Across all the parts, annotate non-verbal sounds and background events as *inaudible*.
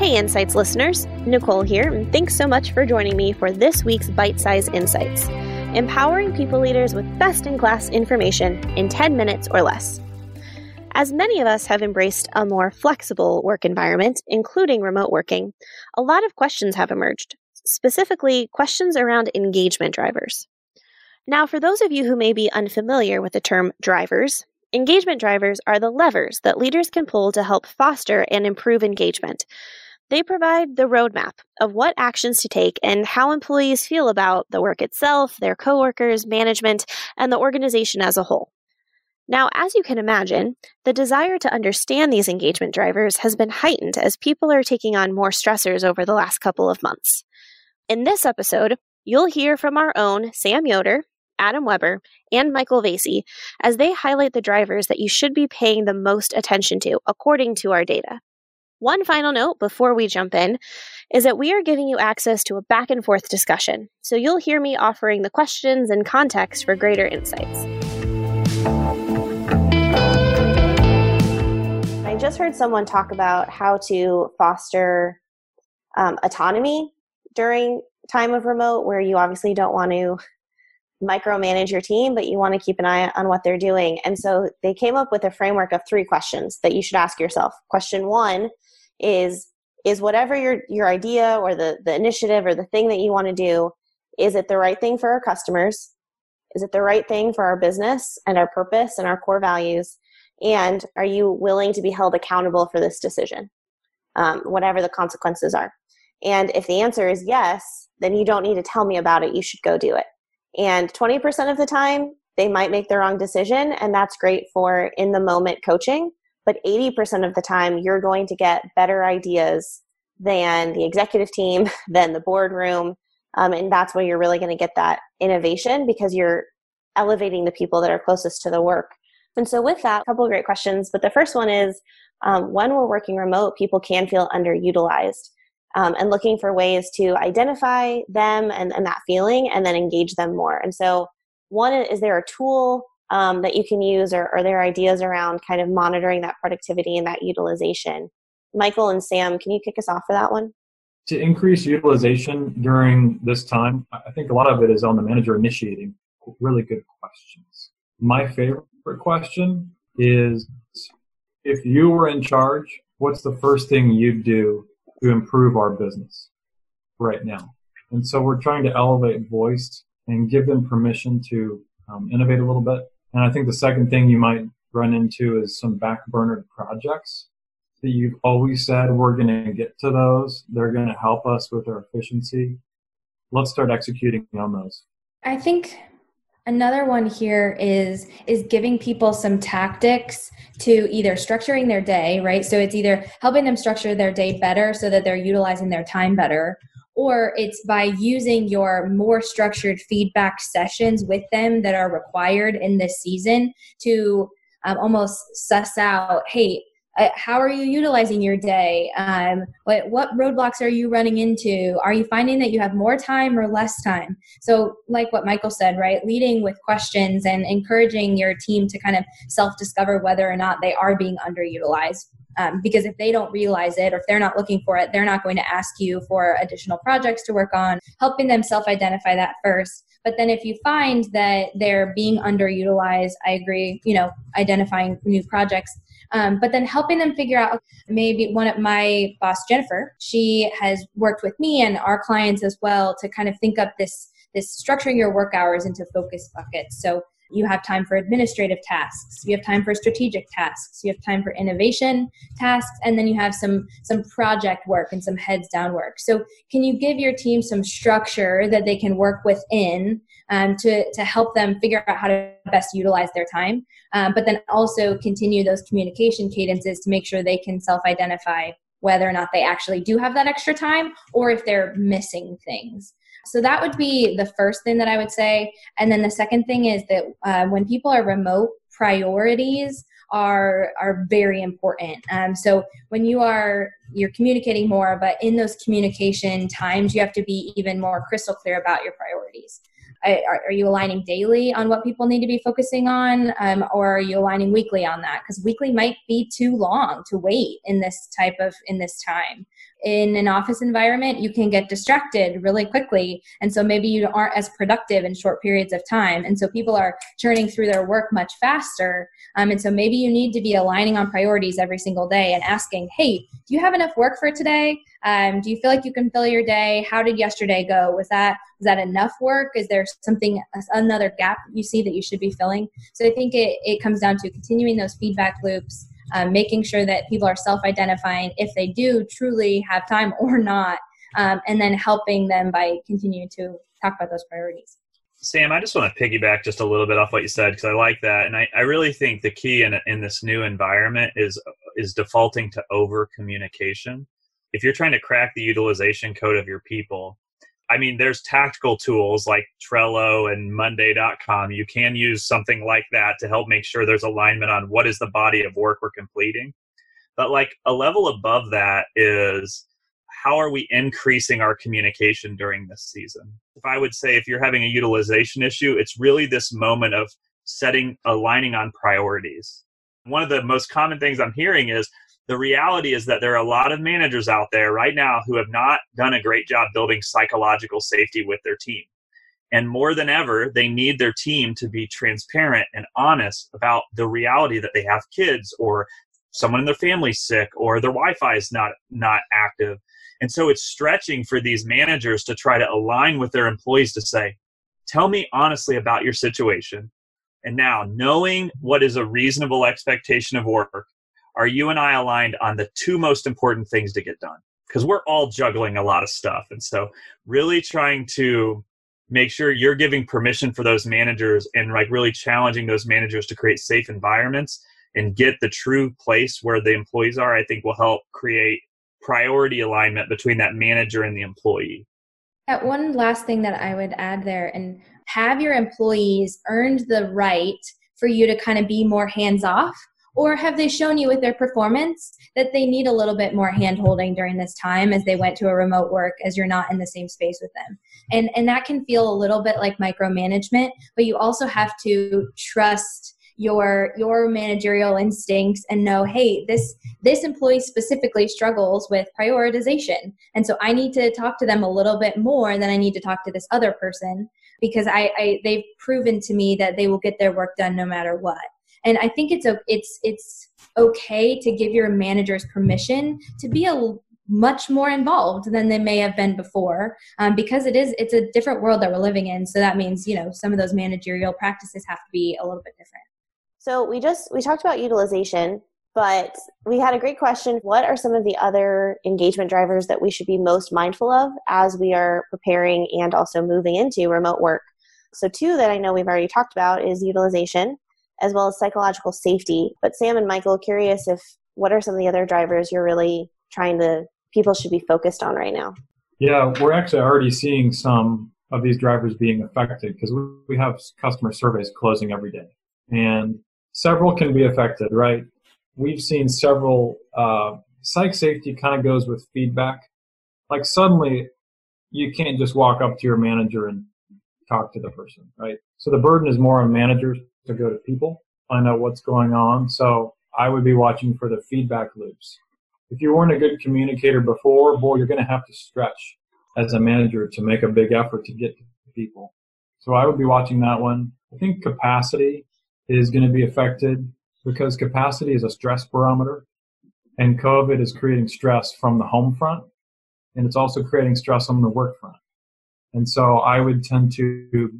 Hey, Insights listeners. Nicole here, and thanks so much for joining me for this week's Bite Size Insights, empowering people leaders with best in class information in 10 minutes or less. As many of us have embraced a more flexible work environment, including remote working, a lot of questions have emerged, specifically questions around engagement drivers. Now, for those of you who may be unfamiliar with the term drivers, engagement drivers are the levers that leaders can pull to help foster and improve engagement, they provide the roadmap of what actions to take and how employees feel about the work itself, their coworkers, management, and the organization as a whole. Now, as you can imagine, the desire to understand these engagement drivers has been heightened as people are taking on more stressors over the last couple of months. In this episode, you'll hear from our own Sam Yoder, Adam Weber, and Michael Vasey as they highlight the drivers that you should be paying the most attention to according to our data. One final note before we jump in is that we are giving you access to a back and forth discussion, so you'll hear me offering the questions and context for greater insights. I just heard someone talk about how to foster um, autonomy during time of remote, where you obviously don't want to micromanage your team, but you want to keep an eye on what they're doing. And so they came up with a framework of three questions that you should ask yourself. Question one is is whatever your your idea or the the initiative or the thing that you want to do is it the right thing for our customers? Is it the right thing for our business and our purpose and our core values? And are you willing to be held accountable for this decision? Um, whatever the consequences are. And if the answer is yes then you don't need to tell me about it. You should go do it. And 20% of the time they might make the wrong decision and that's great for in the moment coaching but 80% of the time you're going to get better ideas than the executive team *laughs* than the boardroom um, and that's where you're really going to get that innovation because you're elevating the people that are closest to the work. And so with that a couple of great questions but the first one is um, when we're working remote people can feel underutilized um, and looking for ways to identify them and, and that feeling and then engage them more. And so one is there a tool um, that you can use or are there ideas around kind of monitoring that productivity and that utilization. Michael and sam can you kick us off for that one? To increase utilization during this time i think a lot of it is on the manager initiating really good questions. My favorite question is if you were in charge what's the first thing you'd do to improve our business right now? And so we're trying to elevate voice and give them permission to um, innovate a little bit and I think the second thing you might run into is some back burner projects that you've always said we're going to get to those. They're going to help us with our efficiency. Let's start executing on those. I think another one here is is giving people some tactics to either structuring their day, right? So it's either helping them structure their day better so that they're utilizing their time better or it's by using your more structured feedback sessions with them that are required in this season to um, almost suss out hey uh, how are you utilizing your day? Um, what, what roadblocks are you running into? Are you finding that you have more time or less time? So like what michael said right leading with questions and encouraging your team to kind of self discover whether or not they are being underutilized um, because if they don't realize it or if they're not looking for it they're not going to ask you for additional projects to work on helping them self-identify that first. But then if you find that they're being underutilized i agree you know identifying new projects. Um, but then helping them figure out maybe one of my boss jennifer she has worked with me and our clients as well to kind of think up this this structuring your work hours into focus buckets. So you have time for administrative tasks. You have time for strategic tasks. You have time for innovation tasks and then you have some some project work and some heads down work. So can you give your team some structure that they can work within um, to, to help them figure out how to best utilize their time um, but then also continue those communication cadences to make sure they can self-identify whether or not they actually do have that extra time or if they're missing things so that would be the first thing that I would say. And then the second thing is that uh, when people are remote, priorities are are very important. Um, so when you are you're communicating more, but in those communication times, you have to be even more crystal clear about your priorities. Are, are you aligning daily on what people need to be focusing on, um, or are you aligning weekly on that? Because weekly might be too long to wait in this type of in this time in an office environment, you can get distracted really quickly. And so maybe you aren't as productive in short periods of time. And so people are churning through their work much faster. Um, and so maybe you need to be aligning on priorities every single day and asking, hey, do you have enough work for today? Um, do you feel like you can fill your day? How did yesterday go? Was that was that enough work? Is there something another gap you see that you should be filling? So I think it, it comes down to continuing those feedback loops um, making sure that people are self identifying if they do truly have time or not, um, and then helping them by continuing to talk about those priorities. Sam, I just want to piggyback just a little bit off what you said because I like that, and I, I really think the key in in this new environment is is defaulting to over communication. If you're trying to crack the utilization code of your people, I mean, there's tactical tools like Trello and Monday.com. You can use something like that to help make sure there's alignment on what is the body of work we're completing. But like a level above that is how are we increasing our communication during this season? If I would say if you're having a utilization issue, it's really this moment of setting, aligning on priorities. One of the most common things I'm hearing is the reality is that there are a lot of managers out there right now who have not done a great job building psychological safety with their team. And more than ever, they need their team to be transparent and honest about the reality that they have kids or someone in their family sick or their Wi-Fi is not not active. And so it's stretching for these managers to try to align with their employees to say, "Tell me honestly about your situation." And now, knowing what is a reasonable expectation of work are you and I aligned on the two most important things to get done? Because we're all juggling a lot of stuff. And so, really trying to make sure you're giving permission for those managers and like really challenging those managers to create safe environments and get the true place where the employees are, I think will help create priority alignment between that manager and the employee. That one last thing that I would add there and have your employees earned the right for you to kind of be more hands off or have they shown you with their performance that they need a little bit more hand holding during this time as they went to a remote work as you're not in the same space with them? And, and that can feel a little bit like micromanagement, but you also have to trust your your managerial instincts and know hey this this employee specifically struggles with prioritization and so i need to talk to them a little bit more than i need to talk to this other person because I, I they've proven to me that they will get their work done no matter what and i think it's a it's it's okay to give your managers permission to be a much more involved than they may have been before um, because it is it's a different world that we're living in. So that means you know some of those managerial practices have to be a little bit different. So we just we talked about utilization but we had a great question. What are some of the other engagement drivers that we should be most mindful of as we are preparing and also moving into remote work? So two that i know we've already talked about is utilization as well as psychological safety. But Sam and Michael, curious if what are some of the other drivers you're really trying to people should be focused on right now? Yeah, we're actually already seeing some of these drivers being affected because we have customer surveys closing every day, and several can be affected. Right? We've seen several. Uh, psych safety kind of goes with feedback. Like suddenly, you can't just walk up to your manager and talk to the person, right? So the burden is more on managers to go to people, find out what's going on. So I would be watching for the feedback loops. If you weren't a good communicator before, boy, you're going to have to stretch as a manager to make a big effort to get to people. So I would be watching that one. I think capacity is going to be affected because capacity is a stress barometer and COVID is creating stress from the home front and it's also creating stress on the work front. And so I would tend to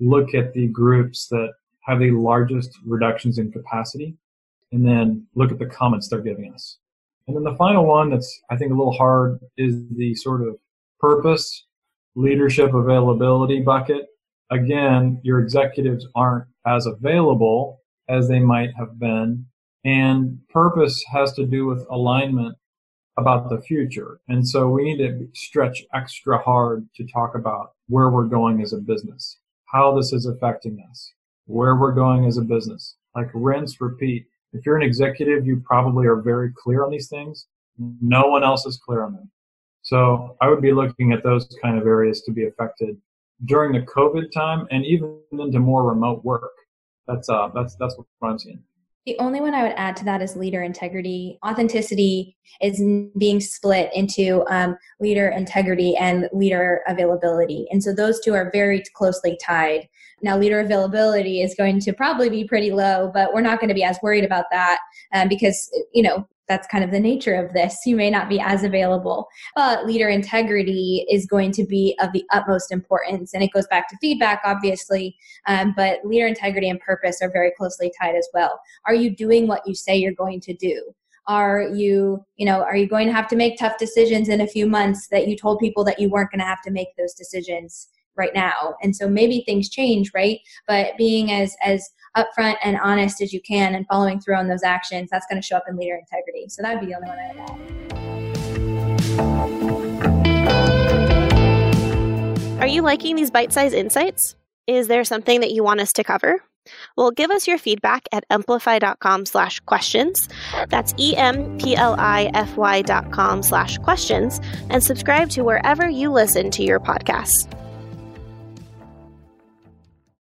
look at the groups that have the largest reductions in capacity, and then look at the comments they're giving us. And then the final one that's, I think, a little hard is the sort of purpose, leadership availability bucket. Again, your executives aren't as available as they might have been. And purpose has to do with alignment about the future. And so we need to stretch extra hard to talk about where we're going as a business, how this is affecting us, where we're going as a business. Like rinse, repeat. If you're an executive, you probably are very clear on these things. No one else is clear on them. So I would be looking at those kind of areas to be affected during the COVID time and even into more remote work. That's uh that's that's what I'm seeing. The only one I would add to that is leader integrity. Authenticity is being split into um, leader integrity and leader availability. And so those two are very closely tied. Now, leader availability is going to probably be pretty low, but we're not going to be as worried about that um, because, you know, that's kind of the nature of this. You may not be as available, but leader integrity is going to be of the utmost importance. And it goes back to feedback, obviously, um, but leader integrity and purpose are very closely tied as well. Are you doing what you say you're going to do? Are you, you know, are you going to have to make tough decisions in a few months that you told people that you weren't going to have to make those decisions? Right now. And so maybe things change right? But being as as upfront and honest as you can and following through on those actions that's going to show up in leader integrity. So that would be the only one i would add. Are you liking these bite-sized insights? Is there something that you want us to cover? Well, give us your feedback at emplify.com slash questions. That's E-M-P-L-I-F-Y dot com slash questions. And subscribe to wherever you listen to your podcasts.